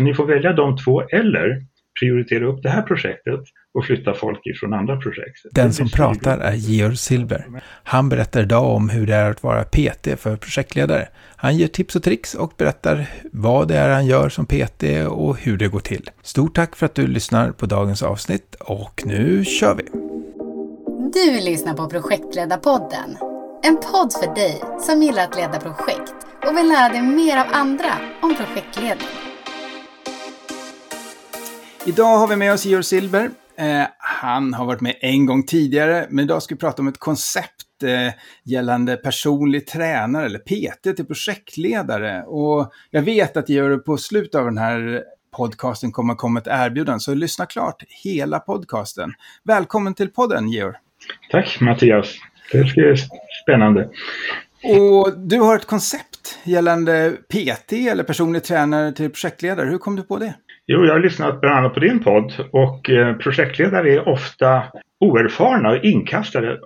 Så ni får välja de två eller prioritera upp det här projektet och flytta folk ifrån andra projekt. Den som pratar är Georg Silver. Han berättar idag om hur det är att vara PT för projektledare. Han ger tips och tricks och berättar vad det är han gör som PT och hur det går till. Stort tack för att du lyssnar på dagens avsnitt och nu kör vi! Du lyssnar på Projektledarpodden. En podd för dig som gillar att leda projekt och vill lära dig mer av andra om projektledning. Idag har vi med oss Georg Silver. Eh, han har varit med en gång tidigare, men idag ska vi prata om ett koncept eh, gällande personlig tränare eller PT till projektledare. Och jag vet att Georg på slutet av den här podcasten kommer komma ett erbjudande, så lyssna klart hela podcasten. Välkommen till podden, Georg. Tack Mattias. Det ska bli spännande. Och du har ett koncept gällande PT eller personlig tränare till projektledare. Hur kom du på det? Jo, jag har lyssnat bland annat på din podd och eh, projektledare är ofta oerfarna och inkastade,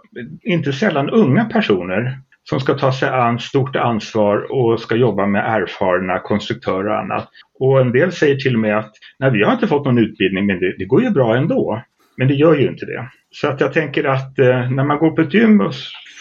inte sällan unga personer som ska ta sig an stort ansvar och ska jobba med erfarna konstruktörer och annat. Och en del säger till och med att nej, vi har inte fått någon utbildning men det, det går ju bra ändå. Men det gör ju inte det. Så att jag tänker att eh, när man går på ett gym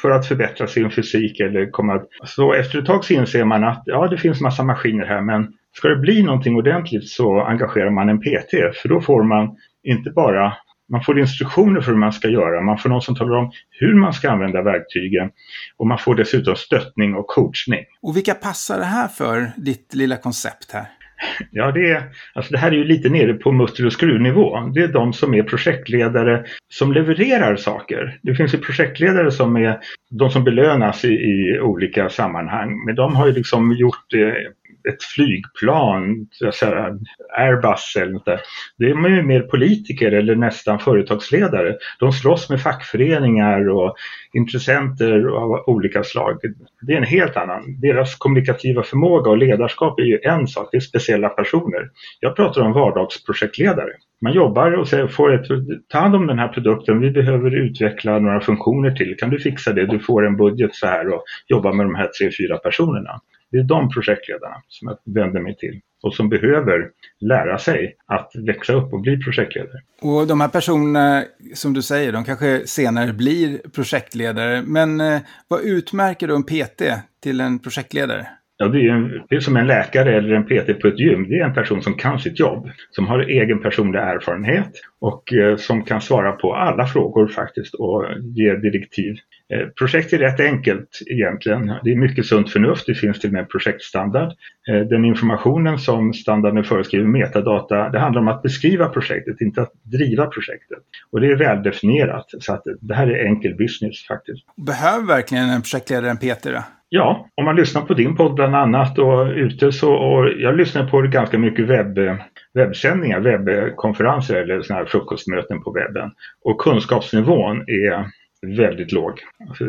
för att förbättra sin fysik eller komma... Så efter ett tag så inser man att ja, det finns massa maskiner här men ska det bli någonting ordentligt så engagerar man en PT för då får man inte bara man får instruktioner för hur man ska göra, man får någon som talar om hur man ska använda verktygen och man får dessutom stöttning och coachning. Och vilka passar det här för, ditt lilla koncept här? Ja, det, är, alltså det här är ju lite nere på mutter och skruvnivå. Det är de som är projektledare som levererar saker. Det finns ju projektledare som är de som belönas i, i olika sammanhang. Men de har ju liksom gjort eh, ett flygplan, säga, Airbus eller något där. Det är man ju mer politiker eller nästan företagsledare. De slåss med fackföreningar och intressenter av olika slag. Det är en helt annan. Deras kommunikativa förmåga och ledarskap är ju en sak, det är speciella personer. Jag pratar om vardagsprojektledare. Man jobbar och säger, får ett, ta hand om den här produkten, vi behöver utveckla några funktioner till, kan du fixa det? Du får en budget så här och jobba med de här tre, fyra personerna. Det är de projektledarna som jag vänder mig till och som behöver lära sig att växa upp och bli projektledare. Och de här personerna, som du säger, de kanske senare blir projektledare. Men eh, vad utmärker då en PT till en projektledare? Ja, det är, en, det är som en läkare eller en PT på ett gym. Det är en person som kan sitt jobb, som har egen personlig erfarenhet och eh, som kan svara på alla frågor faktiskt och ge direktiv. Eh, projekt är rätt enkelt egentligen. Det är mycket sunt förnuft, det finns till och med projektstandard. Eh, den informationen som standarden föreskriver, metadata, det handlar om att beskriva projektet, inte att driva projektet. Och det är väldefinierat, så att det här är enkel business faktiskt. Behöver verkligen en projektledare en PT då? Ja, om man lyssnar på din podd bland annat och ute så, och jag lyssnar på ganska mycket webb, webbsändningar, webbkonferenser eller sådana här frukostmöten på webben. Och kunskapsnivån är väldigt låg. Alltså,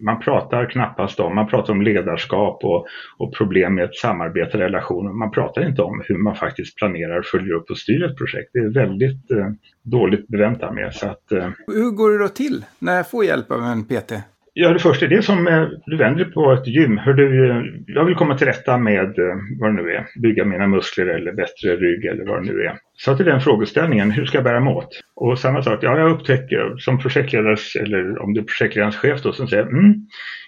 man pratar knappast om, man pratar om ledarskap och, och problem med ett samarbete och relationer. Man pratar inte om hur man faktiskt planerar, följer upp och styr ett projekt. Det är väldigt eh, dåligt bevänt med. Så att, eh, hur går det då till när jag får hjälp av en PT? Ja, det första är det som eh, du vänder på ett gym. Hur du, eh, jag vill komma till rätta med eh, vad det nu är, bygga mina muskler eller bättre rygg eller vad det nu är. Så till den frågeställningen, hur ska jag bära mig åt? Och samma sak, ja, jag upptäcker som projektledare eller om det är projektledarens chef då som säger mm,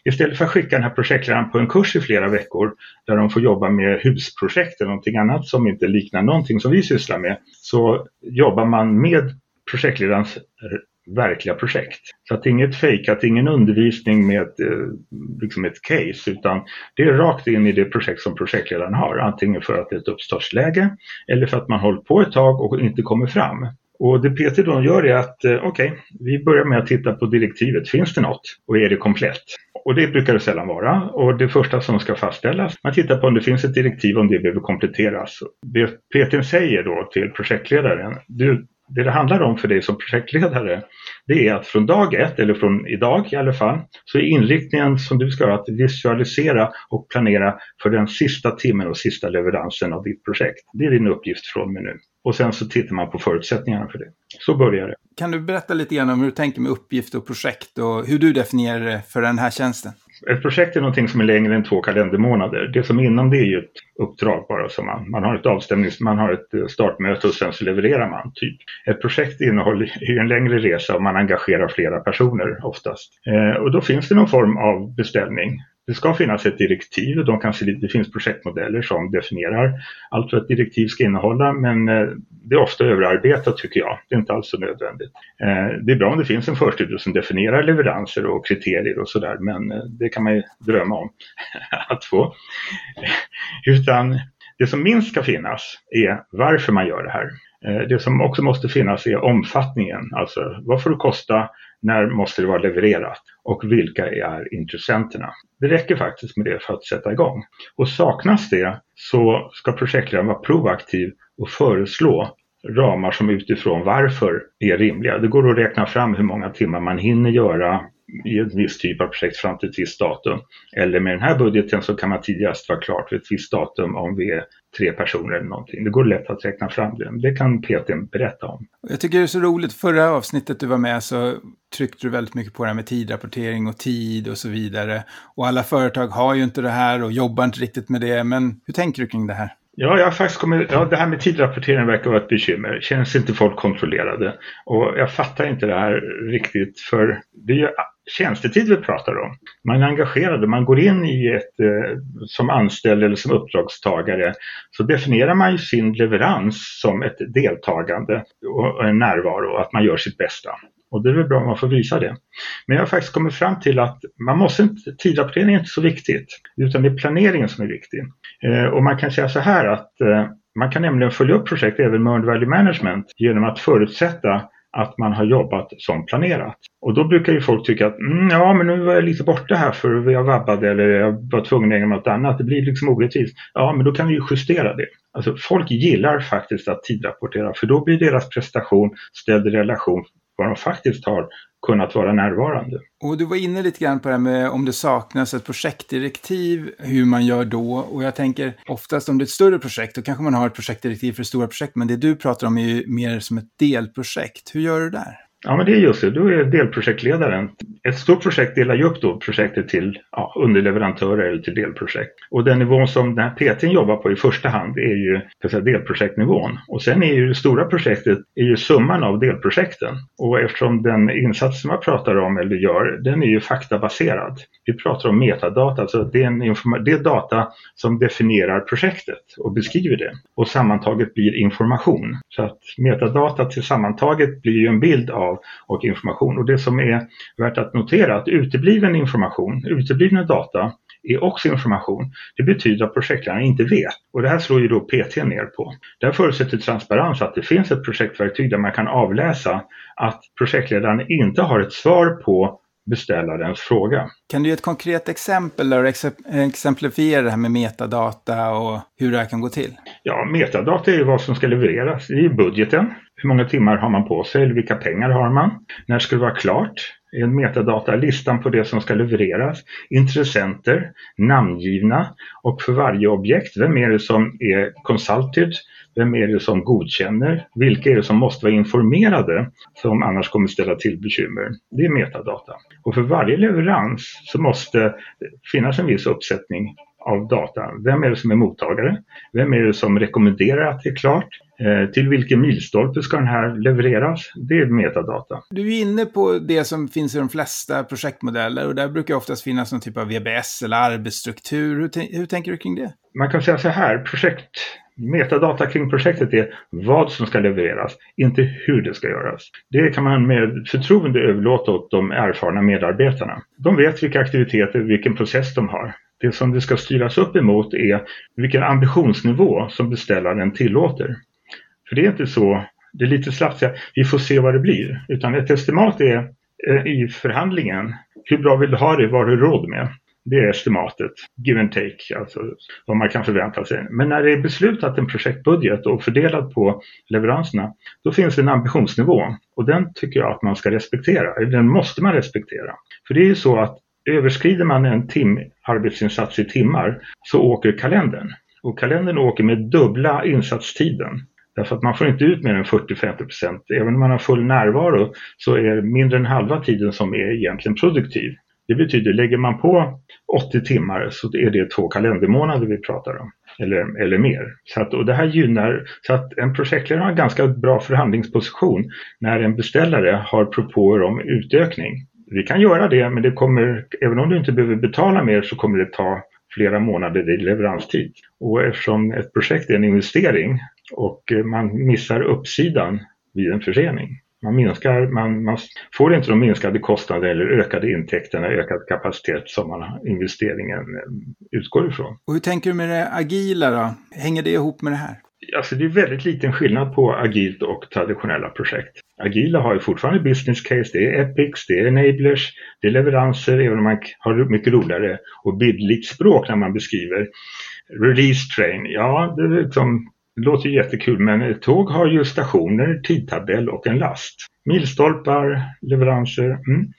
istället för att skicka den här projektledaren på en kurs i flera veckor där de får jobba med husprojekt eller någonting annat som inte liknar någonting som vi sysslar med så jobbar man med projektledarens verkliga projekt. Så att inget fejkat, ingen undervisning med ett, liksom ett case utan det är rakt in i det projekt som projektledaren har. Antingen för att det är ett uppstartsläge eller för att man hållit på ett tag och inte kommer fram. Och det PT då gör är att eh, okej, okay, vi börjar med att titta på direktivet. Finns det något? Och är det komplett? Och det brukar det sällan vara. Och det första som ska fastställas, man tittar på om det finns ett direktiv om det behöver kompletteras. Det PT säger då till projektledaren, du, det det handlar om för dig som projektledare, det är att från dag ett, eller från idag i alla fall, så är inriktningen som du ska ha att visualisera och planera för den sista timmen och sista leveransen av ditt projekt. Det är din uppgift från och med nu. Och sen så tittar man på förutsättningarna för det. Så börjar det. Kan du berätta lite grann om hur du tänker med uppgift och projekt och hur du definierar det för den här tjänsten? Ett projekt är någonting som är längre än två kalendermånader. Det som är inom det är ju ett uppdrag bara. Så man, man har ett avstämnings, man har ett eh, startmöte och sen så levererar man. typ. Ett projekt innehåller ju en längre resa och man engagerar flera personer oftast. Eh, och då finns det någon form av beställning det ska finnas ett direktiv och de kanske, det finns projektmodeller som definierar allt vad ett direktiv ska innehålla men eh, det är ofta överarbetat tycker jag. Det är inte alls så nödvändigt. Eh, det är bra om det finns en förstudie som definierar leveranser och kriterier och sådär men eh, det kan man ju drömma om att få. Utan det som minst ska finnas är varför man gör det här. Det som också måste finnas är omfattningen, alltså vad får det kosta, när måste det vara levererat och vilka är intressenterna? Det räcker faktiskt med det för att sätta igång. Och saknas det så ska projektledaren vara proaktiv och föreslå ramar som utifrån varför är rimliga. Det går att räkna fram hur många timmar man hinner göra i en viss typ av projekt fram till ett visst datum. Eller med den här budgeten så kan man tidigast vara klart vid ett visst datum om vi är tre personer eller någonting. Det går lätt att räkna fram det. Det kan Peter berätta om. Jag tycker det är så roligt. Förra avsnittet du var med så tryckte du väldigt mycket på det här med tidrapportering och tid och så vidare. Och alla företag har ju inte det här och jobbar inte riktigt med det. Men hur tänker du kring det här? Ja, jag faktiskt kommit, ja, det här med tidrapportering verkar vara ett bekymmer. Känns inte folk kontrollerade? Och jag fattar inte det här riktigt för det är ju tjänstetid vi pratar om. Man är engagerad, man går in i ett, eh, som anställd eller som uppdragstagare så definierar man ju sin leverans som ett deltagande och en närvaro och att man gör sitt bästa. Och det är väl bra om man får visa det. Men jag har faktiskt kommit fram till att man måste inte, tidrapportering är inte så viktigt, utan det är planeringen som är viktig. Eh, och man kan säga så här att eh, man kan nämligen följa upp projekt även med Value Management genom att förutsätta att man har jobbat som planerat. Och då brukar ju folk tycka att mm, ja, men nu var jag lite borta här för jag vabbade eller jag var tvungen att ägna mig åt annat. Det blir liksom orättvist. Ja, men då kan vi ju justera det. Alltså folk gillar faktiskt att tidrapportera för då blir deras prestation ställd i relation vad de faktiskt har kunnat vara närvarande. Och du var inne lite grann på det här med om det saknas ett projektdirektiv, hur man gör då. Och jag tänker oftast om det är ett större projekt, då kanske man har ett projektdirektiv för stora projekt. Men det du pratar om är ju mer som ett delprojekt. Hur gör du där? Ja, men det är just det. Du är delprojektledaren. Ett stort projekt delar ju upp då projektet till ja, underleverantörer eller till delprojekt. Och den nivån som den här PTn jobbar på i första hand är ju säga, delprojektnivån. Och sen är ju det stora projektet är ju summan av delprojekten. Och eftersom den insats som jag pratar om eller gör, den är ju faktabaserad. Vi pratar om metadata, alltså det är, en det är data som definierar projektet och beskriver det. Och sammantaget blir information. Så att metadata till sammantaget blir ju en bild av av och information. Och det som är värt att notera att utebliven information, uteblivna data är också information. Det betyder att projektledaren inte vet. Och det här slår ju då PT ner på. Det här förutsätter transparens, att det finns ett projektverktyg där man kan avläsa att projektledaren inte har ett svar på beställarens fråga. Kan du ge ett konkret exempel eller exemplifiera det här med metadata och hur det här kan gå till? Ja, metadata är ju vad som ska levereras. Det är budgeten. Hur många timmar har man på sig eller vilka pengar har man? När ska det vara klart? En metadata, listan på det som ska levereras, intressenter, namngivna och för varje objekt, vem är det som är consulted? Vem är det som godkänner? Vilka är det som måste vara informerade som annars kommer ställa till bekymmer? Det är metadata. Och för varje leverans så måste finnas en viss uppsättning av data. Vem är det som är mottagare? Vem är det som rekommenderar att det är klart? Eh, till vilken milstolpe ska den här levereras? Det är metadata. Du är inne på det som finns i de flesta projektmodeller och där brukar oftast finnas någon typ av VBS eller arbetsstruktur. Hur, hur tänker du kring det? Man kan säga så här, projekt, metadata kring projektet är vad som ska levereras, inte hur det ska göras. Det kan man med förtroende överlåta åt de erfarna medarbetarna. De vet vilka aktiviteter, vilken process de har. Det som det ska styras upp emot är vilken ambitionsnivå som beställaren tillåter. För det är inte så, det är lite slappt att vi får se vad det blir. Utan ett estimat är eh, i förhandlingen, hur bra vill du ha det, vad har du råd med? Det är estimatet, give and take, alltså vad man kan förvänta sig. Men när det är beslutat en projektbudget och fördelad på leveranserna, då finns det en ambitionsnivå och den tycker jag att man ska respektera, eller den måste man respektera. För det är ju så att överskrider man en tim arbetsinsats i timmar så åker kalendern. Och kalendern åker med dubbla insatstiden. Därför att man får inte ut mer än 40-50 procent. Även om man har full närvaro så är det mindre än halva tiden som är egentligen produktiv. Det betyder, lägger man på 80 timmar så är det två kalendermånader vi pratar om. Eller, eller mer. Så att, och det här gynnar, så att en projektledare har en ganska bra förhandlingsposition när en beställare har propåer om utökning. Vi kan göra det, men det kommer, även om du inte behöver betala mer så kommer det ta flera månader i leveranstid. Och eftersom ett projekt är en investering och man missar uppsidan vid en försening. Man, minskar, man, man får inte de minskade kostnader eller ökade intäkterna, ökad kapacitet som man, investeringen eh, utgår ifrån. Och hur tänker du med det agila då? Hänger det ihop med det här? Alltså det är väldigt liten skillnad på agilt och traditionella projekt. Agila har ju fortfarande business case, det är epics, det är enablers, det är leveranser, även om man har mycket roligare och bildligt språk när man beskriver. Release train, ja det är liksom det låter jättekul men ett tåg har ju stationer, tidtabell och en last. Milstolpar, leveranser. Mm.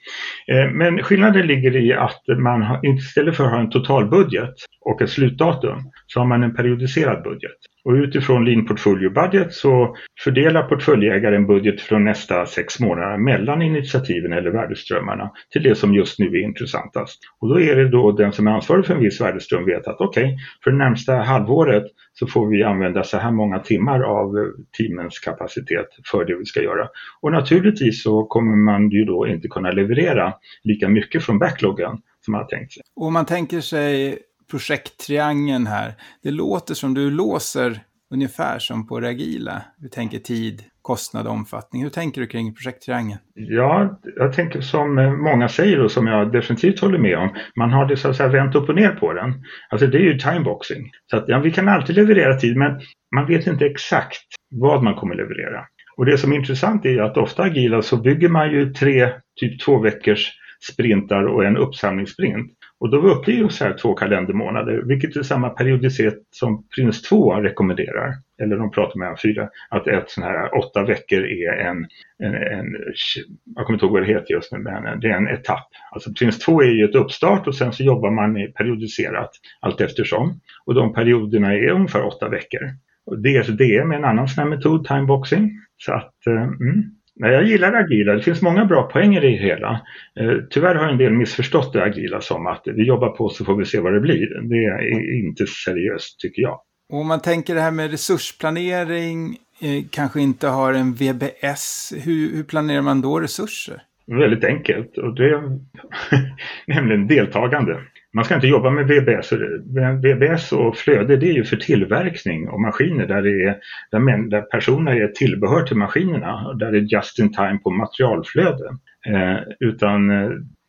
Eh, men skillnaden ligger i att man istället för att ha en totalbudget och ett slutdatum så har man en periodiserad budget. Och utifrån Lean Portfolio Budget så fördelar portföljägaren budget från nästa sex månader mellan initiativen eller värdeströmmarna till det som just nu är intressantast. Och då är det då den som är ansvarig för en viss värdeström vet att okej, okay, för det närmsta halvåret så får vi använda så här många timmar av eh, teamens kapacitet för det vi ska göra. Och naturligtvis så kommer man ju då inte kunna leverera lika mycket från backloggen som man har tänkt sig. Och om man tänker sig projekttriangeln här. Det låter som du låser ungefär som på det agila. Vi tänker tid, kostnad, omfattning. Hur tänker du kring projekttriangeln? Ja, jag tänker som många säger och som jag definitivt håller med om. Man har det så att säga vänt upp och ner på den. Alltså det är ju timeboxing. Så att ja, vi kan alltid leverera tid men man vet inte exakt vad man kommer leverera. Och det som är intressant är att ofta agila så bygger man ju tre, typ två veckors sprintar och en uppsamlingssprint. Och då var vi uppe i så här två kalendermånader, vilket är samma periodicitet som Prins 2 rekommenderar. Eller de pratar med fyra, att ett sån här åtta veckor är en, en, en, jag kommer inte ihåg vad det heter just nu, men det är en etapp. Alltså Prins 2 är ju ett uppstart och sen så jobbar man periodiserat allt eftersom. Och de perioderna är ungefär åtta veckor. DSD med en annan sån här metod, timeboxing. Så att, eh, mm. Nej, jag gillar agila. Det finns många bra poänger i det hela. Eh, tyvärr har en del missförstått det agila som att vi jobbar på så får vi se vad det blir. Det är inte seriöst tycker jag. Och om man tänker det här med resursplanering, eh, kanske inte har en VBS, hur, hur planerar man då resurser? Väldigt enkelt och det är nämligen deltagande. Man ska inte jobba med VBS. VBS och flöde det är ju för tillverkning och maskiner där, det är, där, men, där personer är tillbehör till maskinerna. Där det är just in time på materialflöde. Eh, utan,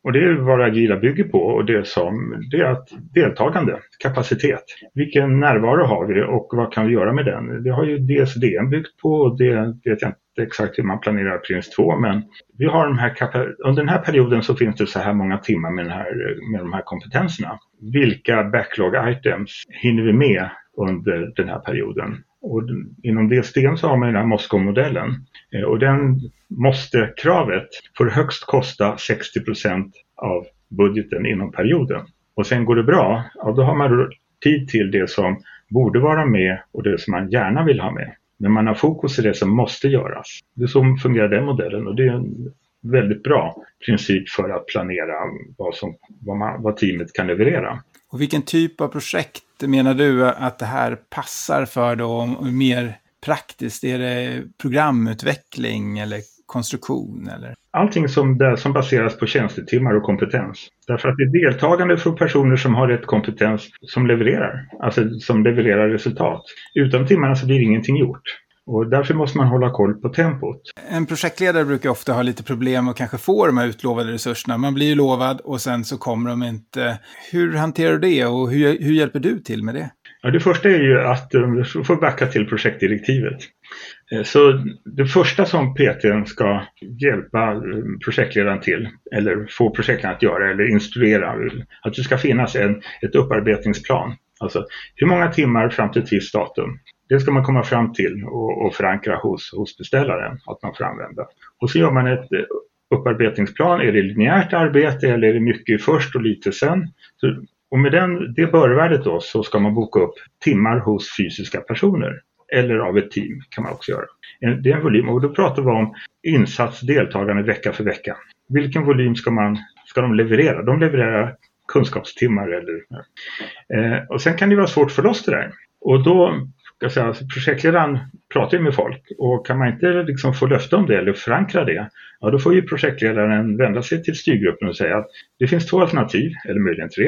och det är vad agila bygger på och det, som, det är att deltagande, kapacitet. Vilken närvaro har vi och vad kan vi göra med den? Det har ju DSDN byggt på och det vet jag inte inte exakt hur man planerar Prins 2 men vi har de här under den här perioden så finns det så här många timmar med, den här, med de här kompetenserna. Vilka backlog items hinner vi med under den här perioden? Och inom DSDN så har man den här Moskva-modellen eh, och den måste-kravet får högst kosta 60% av budgeten inom perioden. Och sen går det bra, ja, då har man tid till det som borde vara med och det som man gärna vill ha med. När man har fokus i det som måste göras. Det är så fungerar den modellen och det är en väldigt bra princip för att planera vad, som, vad, man, vad teamet kan leverera. Och vilken typ av projekt menar du att det här passar för då? Mer praktiskt, är det programutveckling eller konstruktion? Eller? Allting som, som baseras på tjänstetimmar och kompetens. Därför att det är deltagande från personer som har rätt kompetens som levererar, alltså som levererar resultat. Utan timmarna så blir ingenting gjort. Och därför måste man hålla koll på tempot. En projektledare brukar ofta ha lite problem och kanske få de här utlovade resurserna. Man blir ju lovad och sen så kommer de inte. Hur hanterar du det och hur, hur hjälper du till med det? Ja, det första är ju att du får backa till projektdirektivet. Eh, så det första som PT ska hjälpa eh, projektledaren till, eller få projektledaren att göra, eller instruera, att det ska finnas en, ett upparbetningsplan. Alltså hur många timmar fram till ett visst datum. Det ska man komma fram till och, och förankra hos, hos beställaren att man får använda. Och så gör man ett eh, upparbetningsplan. Är det linjärt arbete eller är det mycket först och lite sen? Så, och med den, det börvärdet då så ska man boka upp timmar hos fysiska personer eller av ett team kan man också göra. Det är en volym och då pratar vi om insats deltagande vecka för vecka. Vilken volym ska man ska de leverera? De levererar kunskapstimmar eller eh, och sen kan det vara svårt att få loss det där. Och då ska säga, alltså, projektledaren pratar ju med folk och kan man inte liksom få löfte om det eller förankra det, ja då får ju projektledaren vända sig till styrgruppen och säga att det finns två alternativ, eller möjligen tre.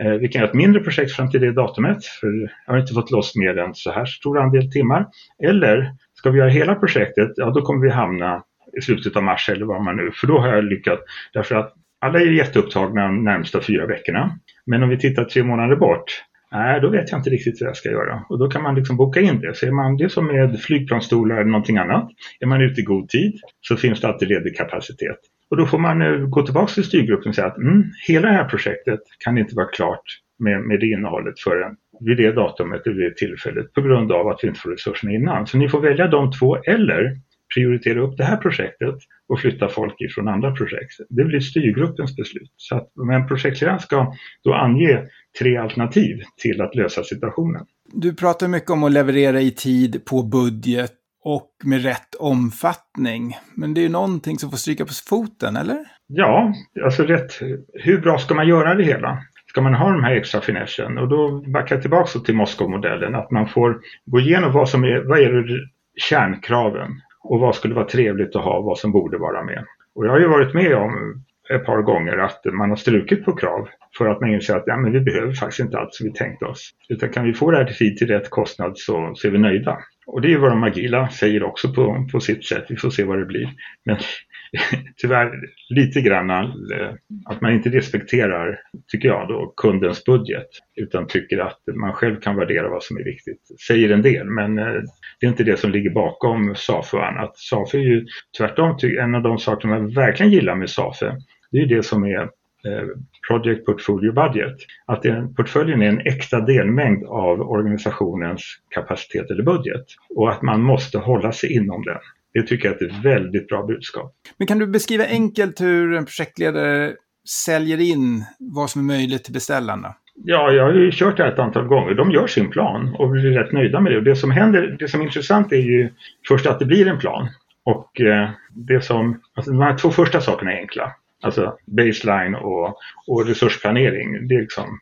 Eh, vi kan göra ett mindre projekt fram till det datumet, för jag har inte fått loss mer än så här stor andel timmar. Eller ska vi göra hela projektet, ja då kommer vi hamna i slutet av mars eller vad man nu, för då har jag lyckats. Därför att alla är jätteupptagna de närmsta fyra veckorna. Men om vi tittar tre månader bort, Nej, då vet jag inte riktigt vad jag ska göra. Och då kan man liksom boka in det. Så är man det som med flygplansstolar eller någonting annat, är man ute i god tid så finns det alltid ledig kapacitet. Och då får man eh, gå tillbaka till styrgruppen och säga att mm, hela det här projektet kan inte vara klart med, med det innehållet förrän vid det datumet, vid det tillfället, på grund av att vi inte får resurserna innan. Så ni får välja de två eller prioritera upp det här projektet och flytta folk ifrån andra projekt. Det blir styrgruppens beslut. Så att, men projektledaren ska då ange tre alternativ till att lösa situationen. Du pratar mycket om att leverera i tid på budget och med rätt omfattning. Men det är ju någonting som får stryka på foten, eller? Ja, alltså rätt. Hur bra ska man göra det hela? Ska man ha de här extra finessen? Och då backar jag tillbaka till Moskva-modellen, att man får gå igenom vad som är, vad är det kärnkraven och vad skulle vara trevligt att ha, vad som borde vara med. Och jag har ju varit med om ett par gånger att man har strukit på krav för att man inser att ja, men vi behöver faktiskt inte allt som vi tänkte oss. Utan kan vi få det här till tid till rätt kostnad så, så är vi nöjda. Och det är vad de agila säger också på, på sitt sätt. Vi får se vad det blir. Men tyvärr lite grann eh, att man inte respekterar, tycker jag, då, kundens budget utan tycker att man själv kan värdera vad som är viktigt. Säger en del, men eh, det är inte det som ligger bakom SAFE och annat. SAFE är ju tvärtom en av de saker man verkligen gillar med SAFE. Det är det som är eh, Project Portfolio Budget. Att portföljen är en äkta delmängd av organisationens kapacitet eller budget och att man måste hålla sig inom den. Det tycker jag är ett väldigt bra budskap. Men kan du beskriva enkelt hur en projektledare säljer in vad som är möjligt till beställarna? Ja, jag har ju kört det här ett antal gånger. De gör sin plan och blir rätt nöjda med det. Och det som händer, det som är intressant är ju först att det blir en plan. Och eh, det som, alltså de här två första sakerna är enkla. Alltså baseline och, och resursplanering. Det är liksom,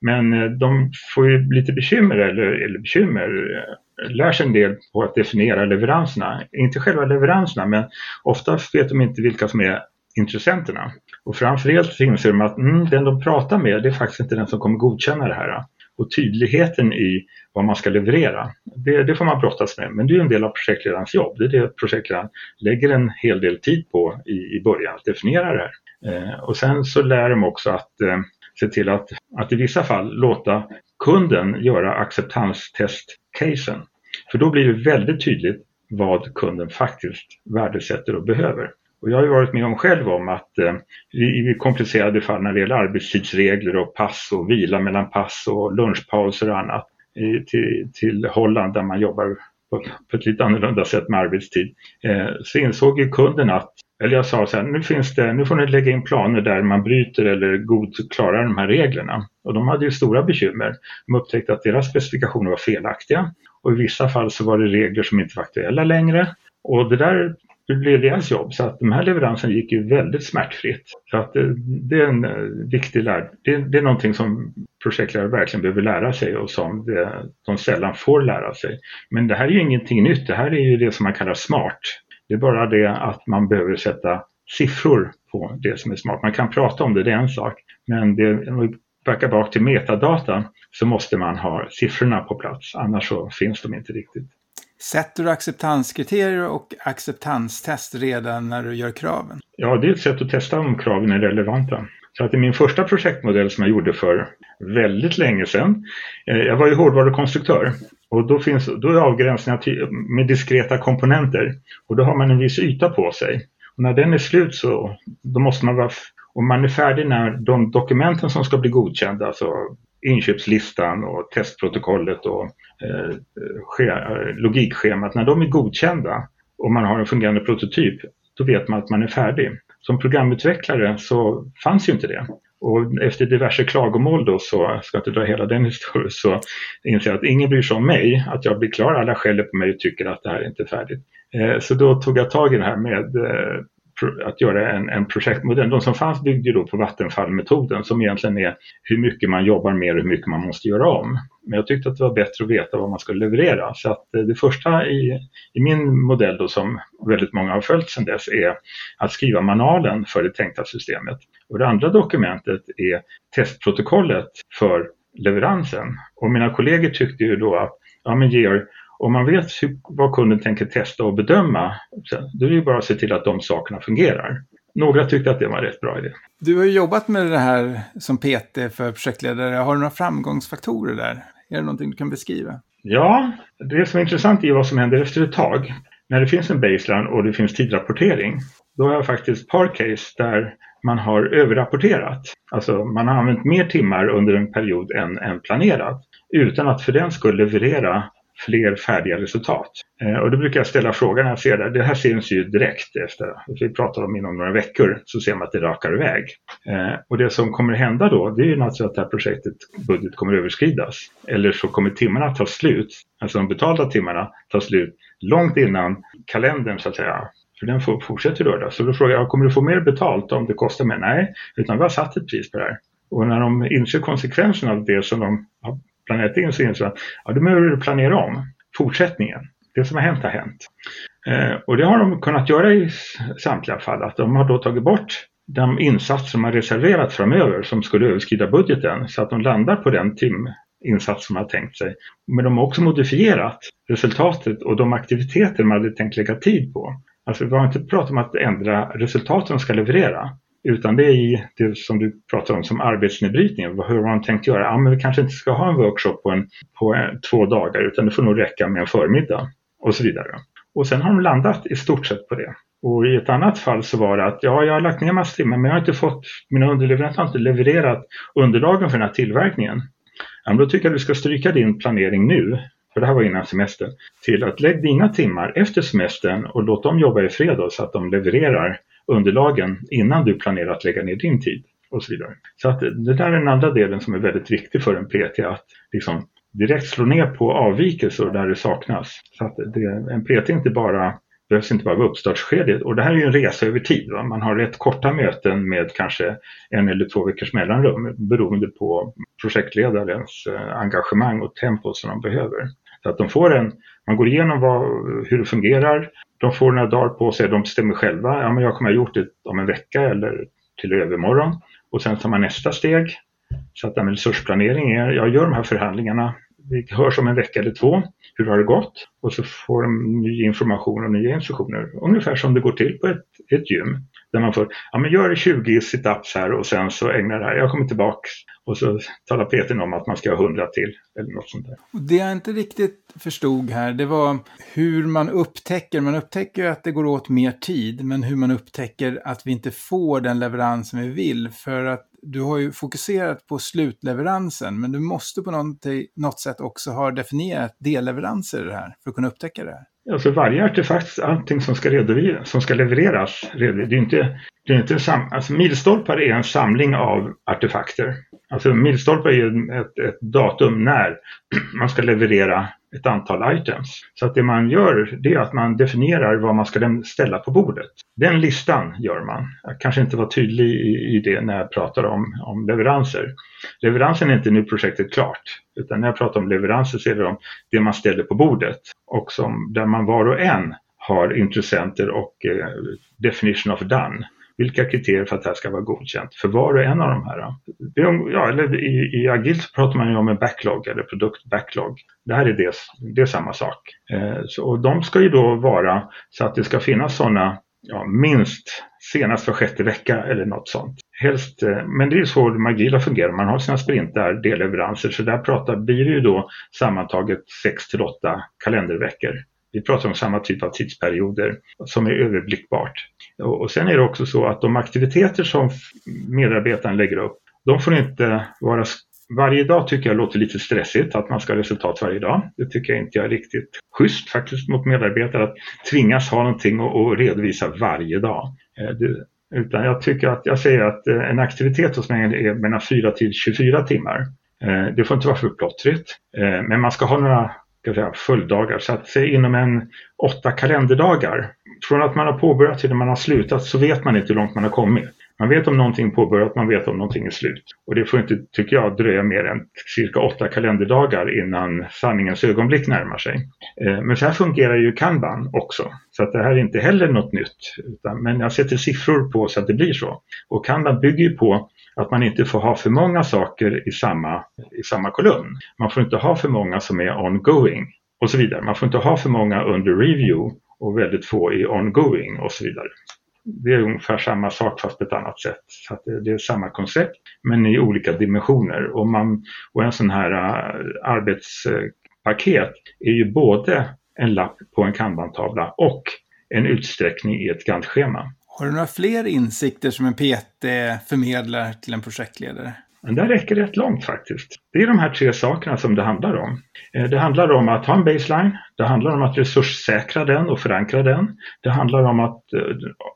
men eh, de får ju lite bekymmer, eller, eller bekymmer, eh, lär sig en del på att definiera leveranserna. Inte själva leveranserna, men ofta vet de inte vilka som är intressenterna. Och framförallt inser de att mm, den de pratar med, det är faktiskt inte den som kommer godkänna det här. Och tydligheten i vad man ska leverera, det, det får man brottas med. Men det är en del av projektledarens jobb. Det är det projektledaren lägger en hel del tid på i, i början, att definiera det här. Eh, och sen så lär de också att eh, se till att, att i vissa fall låta kunden göra acceptanstest-casen. För då blir det väldigt tydligt vad kunden faktiskt värdesätter och behöver. Och jag har ju varit med om själv om att eh, i, komplicerade fall när det gäller arbetstidsregler och pass och vila mellan pass och lunchpauser och annat i, till, till Holland där man jobbar på, på ett lite annorlunda sätt med arbetstid eh, så insåg ju kunden att eller jag sa så här, nu, finns det, nu får ni lägga in planer där man bryter eller godklarar de här reglerna. Och de hade ju stora bekymmer. De upptäckte att deras specifikationer var felaktiga och i vissa fall så var det regler som inte var aktuella längre. Och det där det blev deras jobb. Så att de här leveranserna gick ju väldigt smärtfritt. Så att det, det är en eh, viktig lär... Det, det, är någonting som projektledare verkligen behöver lära sig och som det, de sällan får lära sig. Men det här är ju ingenting nytt. Det här är ju det som man kallar smart. Det är bara det att man behöver sätta siffror på det som är smart. Man kan prata om det, det är en sak. Men det, om vi backar bak till metadata så måste man ha siffrorna på plats. Annars så finns de inte riktigt. Sätter du acceptanskriterier och acceptanstest redan när du gör kraven? Ja, det är ett sätt att testa om kraven är relevanta. Så att i min första projektmodell som jag gjorde för väldigt länge sedan, eh, jag var ju hårdvarukonstruktör och då, finns, då är avgränsningar med diskreta komponenter och då har man en viss yta på sig. Och när den är slut så då måste man vara, om man är färdig när de dokumenten som ska bli godkända, alltså inköpslistan och testprotokollet och eh, eh, logikschemat, när de är godkända och man har en fungerande prototyp, då vet man att man är färdig. Som programutvecklare så fanns ju inte det. Och efter diverse klagomål då, så ska jag inte dra hela den historien, så inser jag att ingen bryr sig om mig, att jag blir klar, alla skäller på mig och tycker att det här är inte färdigt. Eh, så då tog jag tag i det här med eh, att göra en, en projektmodell. De som fanns byggde då på Vattenfallmetoden som egentligen är hur mycket man jobbar med och hur mycket man måste göra om. Men jag tyckte att det var bättre att veta vad man skulle leverera. Så att eh, det första i, i min modell då som väldigt många har följt sedan dess är att skriva manualen för det tänkta systemet. Och det andra dokumentet är testprotokollet för leveransen. Och mina kollegor tyckte ju då att, ja men Georg, om man vet hur, vad kunden tänker testa och bedöma, då är det ju bara att se till att de sakerna fungerar. Några tyckte att det var en rätt bra idé. Du har jobbat med det här som PT för projektledare. Har du några framgångsfaktorer där? Är det någonting du kan beskriva? Ja, det som är intressant är vad som händer efter ett tag. När det finns en baseline och det finns tidrapportering, då har jag faktiskt ett par case där man har överrapporterat. Alltså man har använt mer timmar under en period än, än planerat utan att för den skull leverera fler färdiga resultat. Eh, och då brukar jag ställa frågan när jag ser det. Det här syns ju direkt efter, vi pratar om inom några veckor, så ser man att det rakar iväg. Eh, och det som kommer hända då, det är ju naturligtvis att det här projektet, budget kommer överskridas. Eller så kommer timmarna ta slut, alltså de betalda timmarna ta slut långt innan kalendern så att säga för den fortsätter röra. Så då frågar jag, kommer du få mer betalt om det kostar mer? Nej, utan vi har satt ett pris på det här. Och när de inser konsekvenserna av det som de har planerat in så inser de att ja, då behöver du planera om fortsättningen. Det som har hänt har hänt. Eh, och det har de kunnat göra i samtliga fall. Att de har då tagit bort de insatser som har reserverat framöver som skulle överskrida budgeten så att de landar på den timinsats som man har tänkt sig. Men de har också modifierat resultatet och de aktiviteter man hade tänkt lägga tid på. Alltså vi har inte pratat om att ändra resultaten de ska leverera. Utan det är i det som du pratar om som arbetsnedbrytning. Hur har man tänkt göra? Ja, men vi kanske inte ska ha en workshop på, en, på en, två dagar utan det får nog räcka med en förmiddag och så vidare. Och sen har de landat i stort sett på det. Och i ett annat fall så var det att ja, jag har lagt ner massor timmar men jag har inte fått, mina underleverantörer har inte levererat underlagen för den här tillverkningen. Ja, men då tycker jag att du ska stryka din planering nu för det här var innan semestern, till att lägg dina timmar efter semestern och låt dem jobba i fred då, så att de levererar underlagen innan du planerar att lägga ner din tid och så vidare. Så att det där är den andra delen som är väldigt viktig för en PT, att liksom direkt slå ner på avvikelser där det saknas. Så att det, en PT inte bara behövs inte bara vara uppstartsskedet. Och det här är ju en resa över tid. Va? Man har rätt korta möten med kanske en eller två veckors mellanrum beroende på projektledarens eh, engagemang och tempo som de behöver. Så att de får en, man går igenom vad, hur det fungerar, de får några dagar på sig, de bestämmer själva, ja men jag kommer ha gjort det om en vecka eller till övermorgon. Och sen tar man nästa steg. Så att ja, men resursplanering är, jag gör de här förhandlingarna, vi hörs om en vecka eller två, hur har det gått? Och så får de ny information och nya instruktioner, ungefär som det går till på ett, ett gym. Där man får, ja men gör 20 situps här och sen så ägnar det här, jag kommer tillbaks och så talar Peter om att man ska ha 100 till eller något sånt där. Det jag inte riktigt förstod här, det var hur man upptäcker, man upptäcker att det går åt mer tid, men hur man upptäcker att vi inte får den leverans som vi vill. För att du har ju fokuserat på slutleveransen, men du måste på något sätt också ha definierat delleveranser i det här för att kunna upptäcka det här. Alltså varje artefakt, allting som ska, som ska levereras, det är inte, det är inte sam, alltså milstolpar är en samling av artefakter. Alltså milstolpe är ett, ett datum när man ska leverera ett antal items. Så att det man gör det är att man definierar vad man ska ställa på bordet. Den listan gör man. Jag kanske inte var tydlig i, i det när jag pratade om, om leveranser. Leveransen är inte nu projektet klart. Utan när jag pratar om leveranser så är det om det man ställer på bordet. Och som, där man var och en har intressenter och eh, definition of done vilka kriterier för att det här ska vara godkänt för var och en av de här. Ja, eller i, i agilt så pratar man ju om en backlog eller produktbacklog. Det här är, det, det är samma sak. Eh, så, och de ska ju då vara så att det ska finnas sådana ja, minst senast var sjätte vecka eller något sånt. Helst, eh, men det är så Magila fungerar, man har sina sprintar, delleveranser, så där pratar, blir det ju då sammantaget 6 till 8 kalenderveckor. Vi pratar om samma typ av tidsperioder som är överblickbart. Och sen är det också så att de aktiviteter som medarbetaren lägger upp, de får inte vara varje dag tycker jag låter lite stressigt att man ska ha resultat varje dag. Det tycker jag inte är riktigt schysst faktiskt mot medarbetare att tvingas ha någonting att redovisa varje dag. Eh, det, utan jag tycker att jag säger att eh, en aktivitet hos mig är mellan 4 till 24 timmar. Eh, det får inte vara för plottrigt. Men man ska ha några ska säga, fulldagar. Så att säg inom en åtta kalenderdagar från att man har påbörjat till när man har slutat så vet man inte hur långt man har kommit. Man vet om någonting är påbörjat, man vet om någonting är slut. Och det får inte, tycker jag, dröja mer än cirka åtta kalenderdagar innan sanningens ögonblick närmar sig. Eh, men så här fungerar ju Kanban också. Så att det här är inte heller något nytt. Utan, men jag sätter siffror på så att det blir så. Och Kanban bygger ju på att man inte får ha för många saker i samma, i samma kolumn. Man får inte ha för många som är ongoing och så vidare. Man får inte ha för många under review och väldigt få i ongoing och så vidare. Det är ungefär samma sak fast på ett annat sätt. Så det är samma koncept men i olika dimensioner. Och, man, och en sån här äh, arbetspaket är ju både en lapp på en kanbantavla och en utsträckning i ett Gantt-schema. Har du några fler insikter som en PT förmedlar till en projektledare? Men det räcker rätt långt faktiskt. Det är de här tre sakerna som det handlar om. Eh, det handlar om att ha en baseline, det handlar om att resurssäkra den och förankra den. Det handlar om att eh,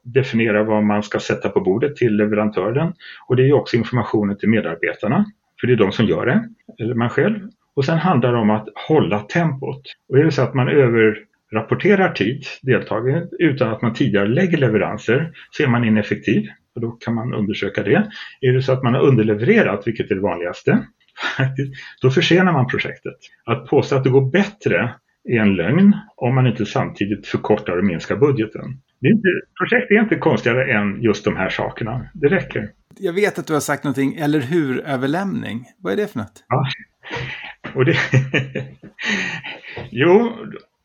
definiera vad man ska sätta på bordet till leverantören och det är också informationen till medarbetarna, för det är de som gör det, eller man själv. Och sen handlar det om att hålla tempot. Och är det så att man överrapporterar tid, deltagare, utan att man tidigare lägger leveranser så är man ineffektiv och då kan man undersöka det. Är det så att man har underlevererat, vilket är det vanligaste, då försenar man projektet. Att påstå att det går bättre är en lögn om man inte samtidigt förkortar och minskar budgeten. Det är inte, projekt är inte konstigare än just de här sakerna. Det räcker. Jag vet att du har sagt någonting, eller hur-överlämning. Vad är det för något? Ja. Och det jo,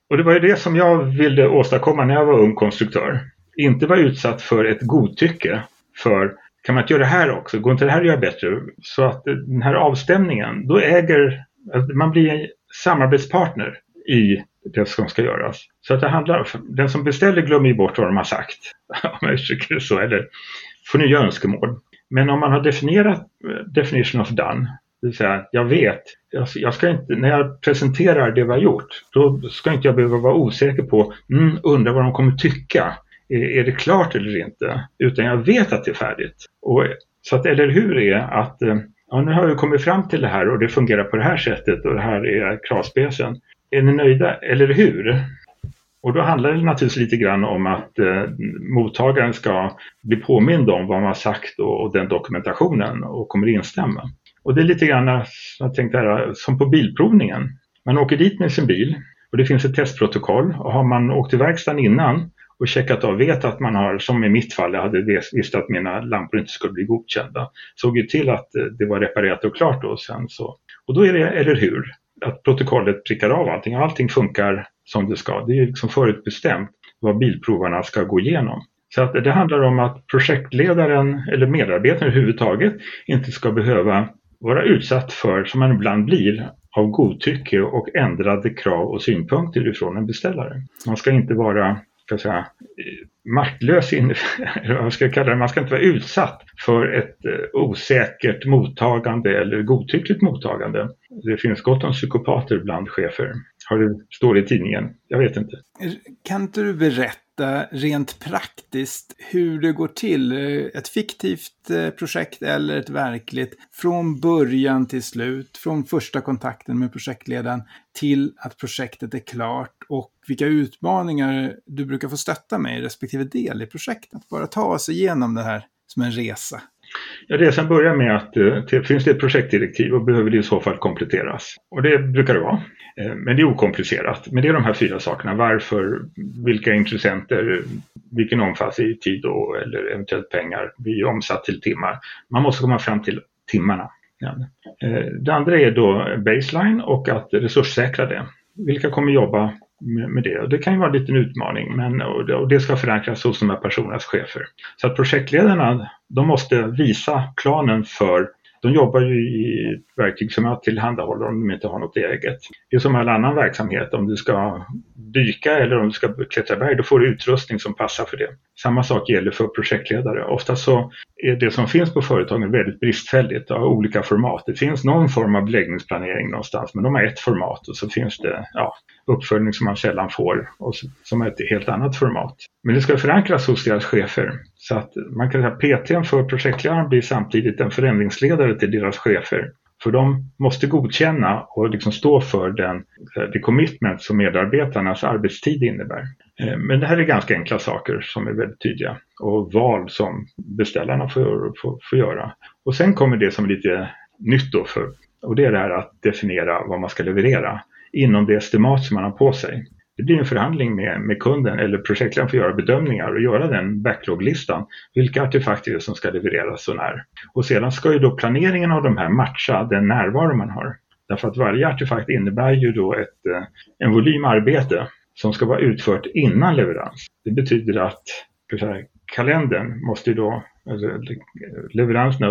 och det var ju det som jag ville åstadkomma när jag var ung konstruktör. Inte vara utsatt för ett godtycke för kan man inte göra det här också? Går inte det här att göra bättre? Så att den här avstämningen, då äger man blir en samarbetspartner i det som ska göras. Så att det handlar, den som beställer glömmer ju bort vad de har sagt, om jag uttrycker det så, eller får nya önskemål. Men om man har definierat definition of done, det vill säga jag vet, jag ska inte, när jag presenterar det vi har gjort, då ska inte jag behöva vara osäker på, mm, undra vad de kommer tycka är det klart eller inte? Utan jag vet att det är färdigt. Och, så att eller hur är att eh, ja, nu har vi kommit fram till det här och det fungerar på det här sättet och det här är kravspecen. Är ni nöjda, eller hur? Och då handlar det naturligtvis lite grann om att eh, mottagaren ska bli påmind om vad man har sagt och, och, den dokumentationen och kommer instämma. Och det är lite grann jag tänkte här, som på bilprovningen. Man åker dit med sin bil och det finns ett testprotokoll och har man åkt till verkstaden innan och checkat av, vet att man har, som i mitt fall, jag hade visst att mina lampor inte skulle bli godkända. Såg ju till att eh, det var reparerat och klart då sen så. Och då är det, eller hur, att protokollet prickar av allting, allting funkar som det ska. Det är liksom förutbestämt vad bilprovarna ska gå igenom. Så att det handlar om att projektledaren eller medarbetaren överhuvudtaget inte ska behöva vara utsatt för, som man ibland blir, av godtycke och ändrade krav och synpunkter ifrån en beställare. Man ska inte vara säga, maktlös, in, vad ska jag kalla det, man ska inte vara utsatt för ett eh, osäkert mottagande eller godtyckligt mottagande. Det finns gott om psykopater bland chefer, har det, står det i tidningen. Jag vet inte. Kan inte du berätta rent praktiskt hur det går till. Ett fiktivt eh, projekt eller ett verkligt. Från början till slut. Från första kontakten med projektledaren till att projektet är klart. Och vilka utmaningar du brukar få stötta med i respektive del i projektet. Bara ta oss igenom det här som en resa. Ja, resan börjar med att eh, finns det ett projektdirektiv och behöver det i så fall kompletteras. Och det brukar det vara. Eh, men det är okomplicerat. Men det är de här fyra sakerna. Varför, vilka intressenter, vilken omfattning i tid och, eller eventuellt pengar blir omsatt till timmar. Man måste komma fram till timmarna. Eh, det andra är då baseline och att resurssäkra det. Vilka kommer jobba med, det. Och det kan ju vara en liten utmaning men, och det ska förankras hos de här personernas chefer. Så att projektledarna de måste visa planen för de jobbar ju i verktyg som jag tillhandahåller om de inte har något eget. Det är som all annan verksamhet, om du ska dyka eller om du ska klättra berg, då får du utrustning som passar för det. Samma sak gäller för projektledare. Ofta så är det som finns på företagen väldigt bristfälligt av olika format. Det finns någon form av beläggningsplanering någonstans, men de har ett format och så finns det ja, uppföljning som man sällan får och som är ett helt annat format. Men det ska förankras hos deras chefer. Så att man kan säga att PTn för projektledaren blir samtidigt en förändringsledare till deras chefer. För de måste godkänna och liksom stå för den, eh, det commitment som medarbetarnas arbetstid innebär. Eh, men det här är ganska enkla saker som är väldigt tydliga och val som beställarna får, får, får göra. Och sen kommer det som är lite nytt då för, och det är det här att definiera vad man ska leverera inom det estimat som man har på sig. Det blir en förhandling med, med kunden eller projektledaren får göra bedömningar och göra den backloglistan. Vilka artefakter är det som ska levereras och när? Och sedan ska ju då planeringen av de här matcha den närvaro man har. Därför att varje artefakt innebär ju då ett, eh, en volym arbete som ska vara utfört innan leverans. Det betyder att kalendern måste ju då, alltså leveranserna,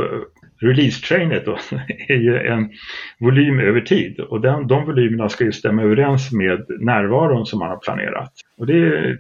release-trainet då, är ju en volym över tid och den, de volymerna ska ju stämma överens med närvaron som man har planerat. Och det är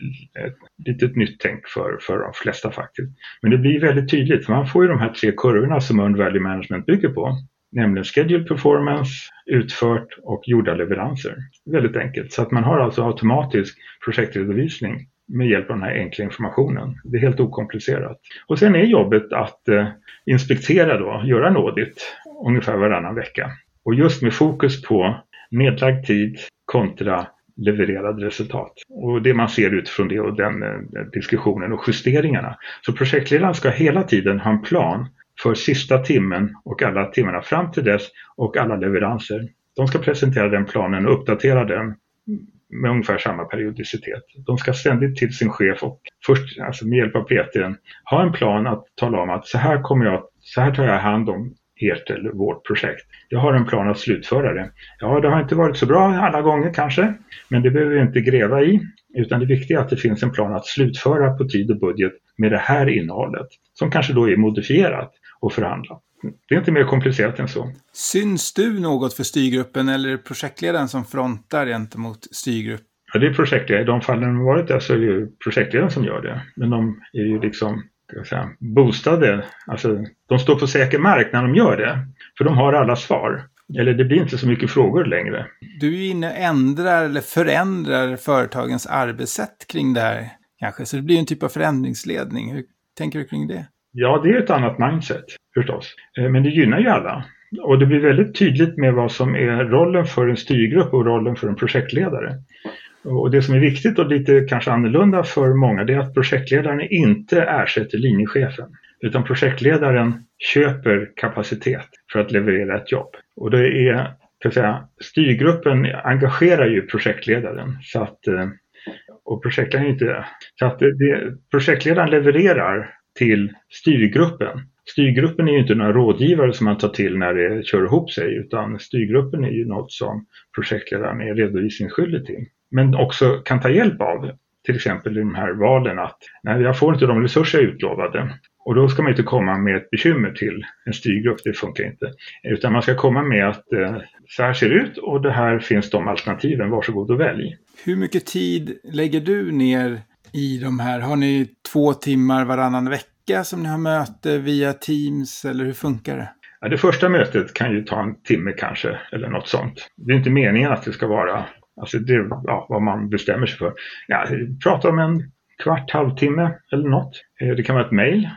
ett litet nytt tänk för, för de flesta faktiskt. Men det blir väldigt tydligt, för man får ju de här tre kurvorna som Earned Value Management bygger på nämligen scheduled performance, utfört och gjorda leveranser. Väldigt enkelt, så att man har alltså automatisk projektredovisning med hjälp av den här enkla informationen. Det är helt okomplicerat. Och sen är jobbet att eh, inspektera då, göra en audit ungefär varannan vecka. Och just med fokus på nedlagd tid kontra levererade resultat. Och det man ser utifrån det och den eh, diskussionen och justeringarna. Så projektledaren ska hela tiden ha en plan för sista timmen och alla timmarna fram till dess och alla leveranser. De ska presentera den planen och uppdatera den med ungefär samma periodicitet. De ska ständigt till sin chef och först alltså med hjälp av PTn ha en plan att tala om att så här kommer jag, så här tar jag hand om ert eller vårt projekt. Jag har en plan att slutföra det. Ja, det har inte varit så bra alla gånger kanske, men det behöver vi inte gräva i, utan det viktiga är att det finns en plan att slutföra på tid och budget med det här innehållet, som kanske då är modifierat och förhandlat. Det är inte mer komplicerat än så. Syns du något för styrgruppen eller är det projektledaren som frontar gentemot styrgrupp? Ja, det är projektledaren. I de fallen har varit där så är det ju projektledaren som gör det. Men de är ju liksom säga, boostade. Alltså, de står på säker mark när de gör det. För de har alla svar. Eller det blir inte så mycket frågor längre. Du är inne och ändrar eller förändrar företagens arbetssätt kring det här kanske. Så det blir en typ av förändringsledning. Hur tänker du kring det? Ja, det är ett annat mindset förstås. Eh, men det gynnar ju alla. Och det blir väldigt tydligt med vad som är rollen för en styrgrupp och rollen för en projektledare. Och det som är viktigt och lite kanske annorlunda för många det är att projektledaren inte ersätter linjechefen. Utan projektledaren köper kapacitet för att leverera ett jobb. Och det är, kan säga, styrgruppen engagerar ju projektledaren. Så att, eh, och projektledaren inte, så att det, projektledaren levererar till styrgruppen. Styrgruppen är ju inte några rådgivare som man tar till när det kör ihop sig utan styrgruppen är ju något som projektledaren är redovisningsskyldig till. Men också kan ta hjälp av, till exempel i de här valen att nej, jag får inte de resurser jag utlovade. Och då ska man inte komma med ett bekymmer till en styrgrupp, det funkar inte. Utan man ska komma med att eh, så här ser det ut och det här finns de alternativen, varsågod och välj. Hur mycket tid lägger du ner i de här? Har ni två timmar varannan vecka som ni har möte via Teams eller hur funkar det? Ja, det första mötet kan ju ta en timme kanske eller något sånt. Det är inte meningen att det ska vara alltså det, ja, vad man bestämmer sig för. Ja, prata om en kvart, halvtimme eller något. Eh, det kan vara ett mejl.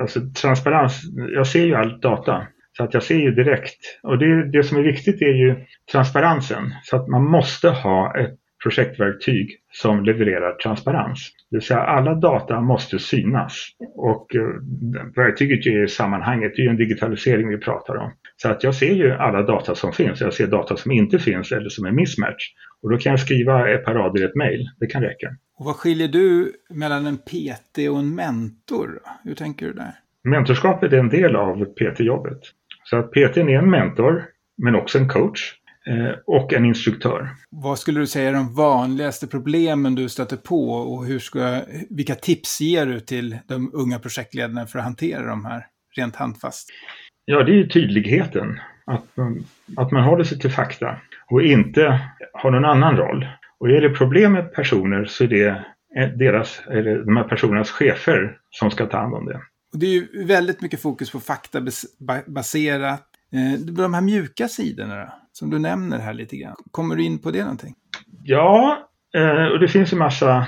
Alltså, transparens, jag ser ju all data. Så att jag ser ju direkt. Och det, det som är viktigt är ju transparensen. Så att man måste ha ett projektverktyg som levererar transparens. Det vill säga alla data måste synas och eh, verktyget är i sammanhanget, det är ju en digitalisering vi pratar om. Så att jag ser ju alla data som finns, jag ser data som inte finns eller som är mismatch. Och då kan jag skriva ett par rader i ett mejl, det kan räcka. Och vad skiljer du mellan en PT och en mentor? Hur tänker du där? Mentorskapet är en del av PT-jobbet. Så att PT är en mentor, men också en coach. Eh, och en instruktör. Vad skulle du säga är de vanligaste problemen du stöter på och hur ska, vilka tips ger du till de unga projektledarna för att hantera de här rent handfast? Ja, det är tydligheten. Att, att man håller sig till fakta och inte har någon annan roll. Och är det problem med personer så är det deras, eller de här personernas chefer som ska ta hand om det. Och det är ju väldigt mycket fokus på faktabaserat. Eh, de här mjuka sidorna då? som du nämner här lite grann. Kommer du in på det någonting? Ja, eh, och det finns en massa...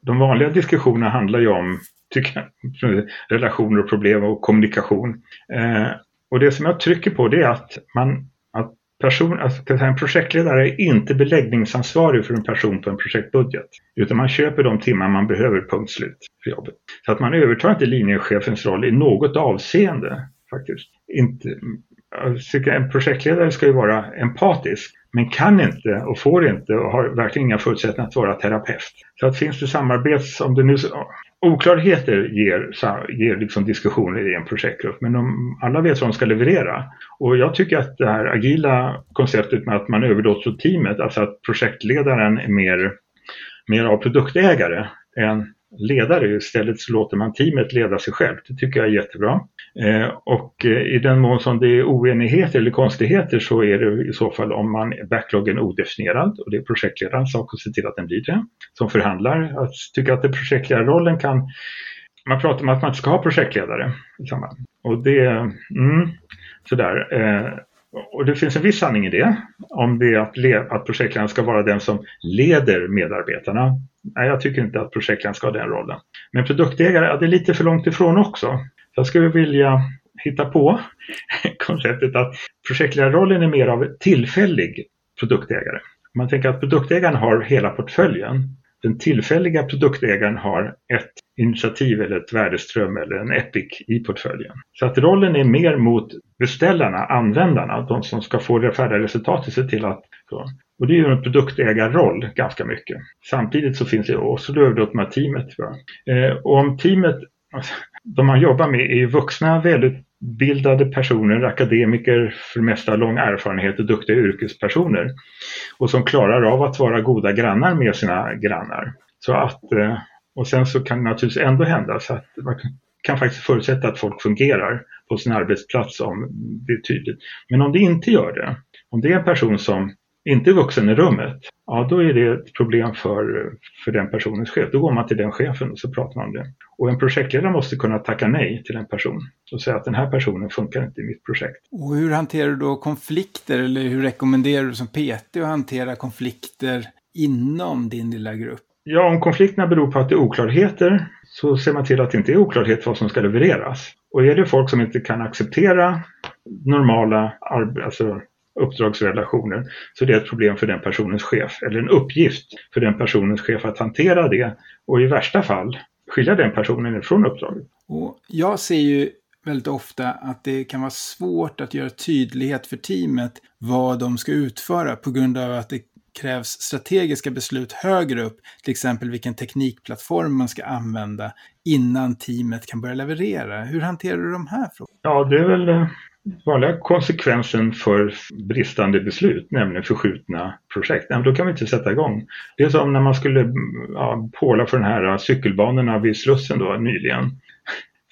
De vanliga diskussionerna handlar ju om tycker jag, relationer och problem och kommunikation. Eh, och det som jag trycker på det är att man att person, alltså en projektledare är inte beläggningsansvarig för en person på en projektbudget. Utan man köper de timmar man behöver, punkt slut, för jobbet. Så att man övertar inte linjechefens roll i något avseende faktiskt. Inte, en projektledare ska ju vara empatisk men kan inte och får inte och har verkligen inga förutsättningar att vara terapeut. Så att finns det samarbets, om det nu oklarheter ger, ger liksom diskussioner i en projektgrupp men de, alla vet vad de ska leverera. Och jag tycker att det här agila konceptet med att man överlåter åt teamet, alltså att projektledaren är mer, mer av produktägare än ledare. Istället så låter man teamet leda sig självt. Det tycker jag är jättebra. Eh, och eh, i den mån som det är oenigheter eller konstigheter så är det i så fall om man backloggen är odefinierad och det är projektledarens sak att se till att den blir det. Som förhandlar. Att tycka att det projektledarrollen kan man pratar om att man inte ska ha projektledare. Och det, mm, sådär. Eh, och det finns en viss sanning i det. Om det är att, att projektledaren ska vara den som leder medarbetarna. Nej, jag tycker inte att projektledaren ska ha den rollen. Men produktägare, ja, det är lite för långt ifrån också. Jag skulle vilja hitta på konceptet att projektledarrollen är mer av tillfällig produktägare. Man tänker att produktägaren har hela portföljen. Den tillfälliga produktägaren har ett initiativ eller ett värdeström eller en epic i portföljen. Så att rollen är mer mot beställarna, användarna, de som ska få det färdiga resultatet, se till att och det är ju en produktägarroll ganska mycket. Samtidigt så finns det också överlåter med teamet. Eh, och om teamet, alltså, de man jobbar med är vuxna, välutbildade personer, akademiker, för det mesta lång erfarenhet och duktiga yrkespersoner. Och som klarar av att vara goda grannar med sina grannar. Så att, eh, och sen så kan det naturligtvis ändå hända så att man kan faktiskt förutsätta att folk fungerar på sin arbetsplats om det är tydligt. Men om det inte gör det, om det är en person som inte vuxen i rummet, ja då är det ett problem för, för den personens chef. Då går man till den chefen och så pratar man om det. Och en projektledare måste kunna tacka nej till en person och säga att den här personen funkar inte i mitt projekt. Och hur hanterar du då konflikter eller hur rekommenderar du som PT att hantera konflikter inom din lilla grupp? Ja, om konflikterna beror på att det är oklarheter så ser man till att det inte är oklarhet vad som ska levereras. Och är det folk som inte kan acceptera normala alltså uppdragsrelationer så det är ett problem för den personens chef eller en uppgift för den personens chef att hantera det och i värsta fall skilja den personen ifrån uppdraget. Och jag ser ju väldigt ofta att det kan vara svårt att göra tydlighet för teamet vad de ska utföra på grund av att det krävs strategiska beslut högre upp, till exempel vilken teknikplattform man ska använda innan teamet kan börja leverera. Hur hanterar du de här frågorna? Ja, det är väl eh, vanliga konsekvensen för bristande beslut, nämligen förskjutna projekt, nej, då kan vi inte sätta igång. Det är som när man skulle ja, påla för den här cykelbanorna vid Slussen då nyligen.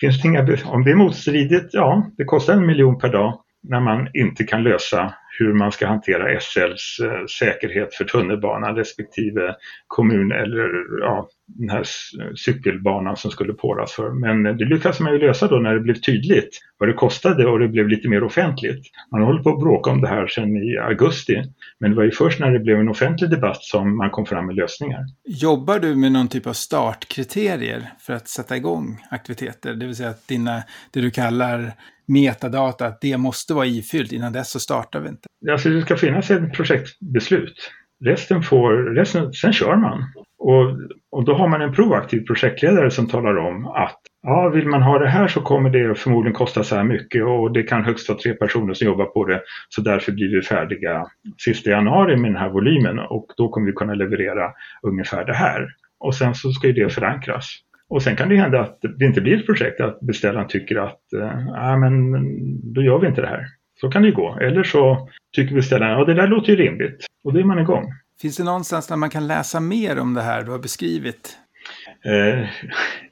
Finns det inga, om det är motstridigt, ja, det kostar en miljon per dag när man inte kan lösa hur man ska hantera SLs eh, säkerhet för tunnelbanan respektive kommun eller ja, den här cykelbanan som skulle påras för. Men det lyckades man ju lösa då när det blev tydligt vad det kostade och det blev lite mer offentligt. Man håller på att bråka om det här sedan i augusti. Men det var ju först när det blev en offentlig debatt som man kom fram med lösningar. Jobbar du med någon typ av startkriterier för att sätta igång aktiviteter? Det vill säga att dina, det du kallar metadata, att det måste vara ifyllt, innan dess så startar vi inte. Alltså det ska finnas ett projektbeslut. Resten får, resten, sen kör man. Och, och då har man en proaktiv projektledare som talar om att ja, vill man ha det här så kommer det förmodligen kosta så här mycket och det kan högst vara tre personer som jobbar på det. Så därför blir vi färdiga sista januari med den här volymen och då kommer vi kunna leverera ungefär det här. Och sen så ska ju det förankras. Och sen kan det hända att det inte blir ett projekt, att beställaren tycker att äh, men då gör vi inte det här. Så kan det ju gå. Eller så tycker beställaren att ja, det där låter ju rimligt. Och då är man igång. Finns det någonstans där man kan läsa mer om det här du har beskrivit? Eh,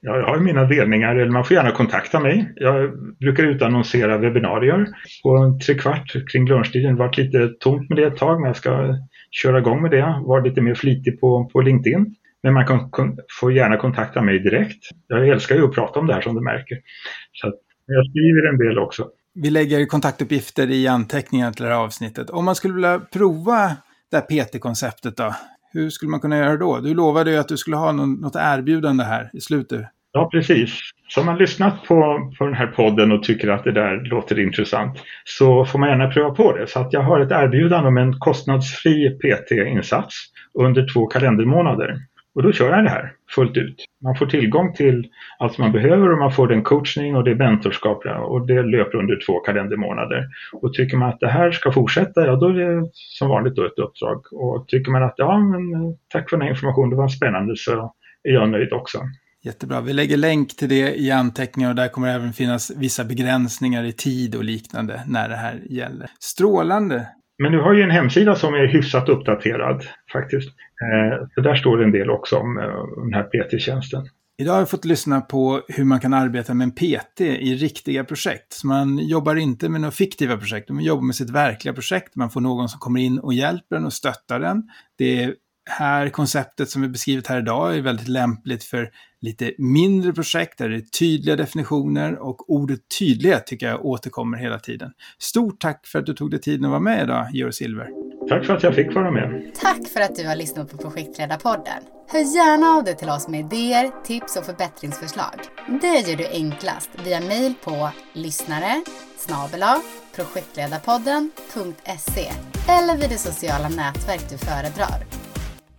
jag har mina delningar, eller man får gärna kontakta mig. Jag brukar utannonsera webbinarier på en trekvart kring lunchtiden. Det varit lite tomt med det ett tag, men jag ska köra igång med det. Var lite mer flitig på, på LinkedIn. Men man kan, får gärna kontakta mig direkt. Jag älskar ju att prata om det här som du märker. Så jag skriver en del också. Vi lägger kontaktuppgifter i anteckningarna till det här avsnittet. Om man skulle vilja prova det här PT-konceptet då? Hur skulle man kunna göra då? Du lovade ju att du skulle ha något erbjudande här i slutet Ja, precis. Så om man lyssnat på, på den här podden och tycker att det där låter intressant så får man gärna pröva på det. Så att jag har ett erbjudande om en kostnadsfri PT-insats under två kalendermånader. Och då kör jag det här fullt ut. Man får tillgång till allt man behöver och man får den coachning och det mentorskap och det löper under två kalendermånader. Och tycker man att det här ska fortsätta, ja då är det som vanligt då ett uppdrag. Och tycker man att ja, men eh, tack för den här informationen, det var spännande, så är jag nöjd också. Jättebra. Vi lägger länk till det i anteckningar och där kommer det även finnas vissa begränsningar i tid och liknande när det här gäller. Strålande! Men du har ju en hemsida som är hyfsat uppdaterad faktiskt. Eh, så där står det en del också om eh, den här PT-tjänsten. Idag har jag fått lyssna på hur man kan arbeta med en PT i riktiga projekt. Så man jobbar inte med några fiktiva projekt, man jobbar med sitt verkliga projekt. Man får någon som kommer in och hjälper en och stöttar den. Det här konceptet som vi beskrivit här idag är väldigt lämpligt för lite mindre projekt där det är tydliga definitioner och ordet tydlighet tycker jag återkommer hela tiden. Stort tack för att du tog dig tiden att vara med idag, Georg Silver. Tack för att jag fick vara med. Tack för att du har lyssnat på Projektledarpodden. Hör gärna av dig till oss med idéer, tips och förbättringsförslag. Det gör du enklast via mejl på lyssnare snabela projektledarpodden.se eller vid det sociala nätverk du föredrar.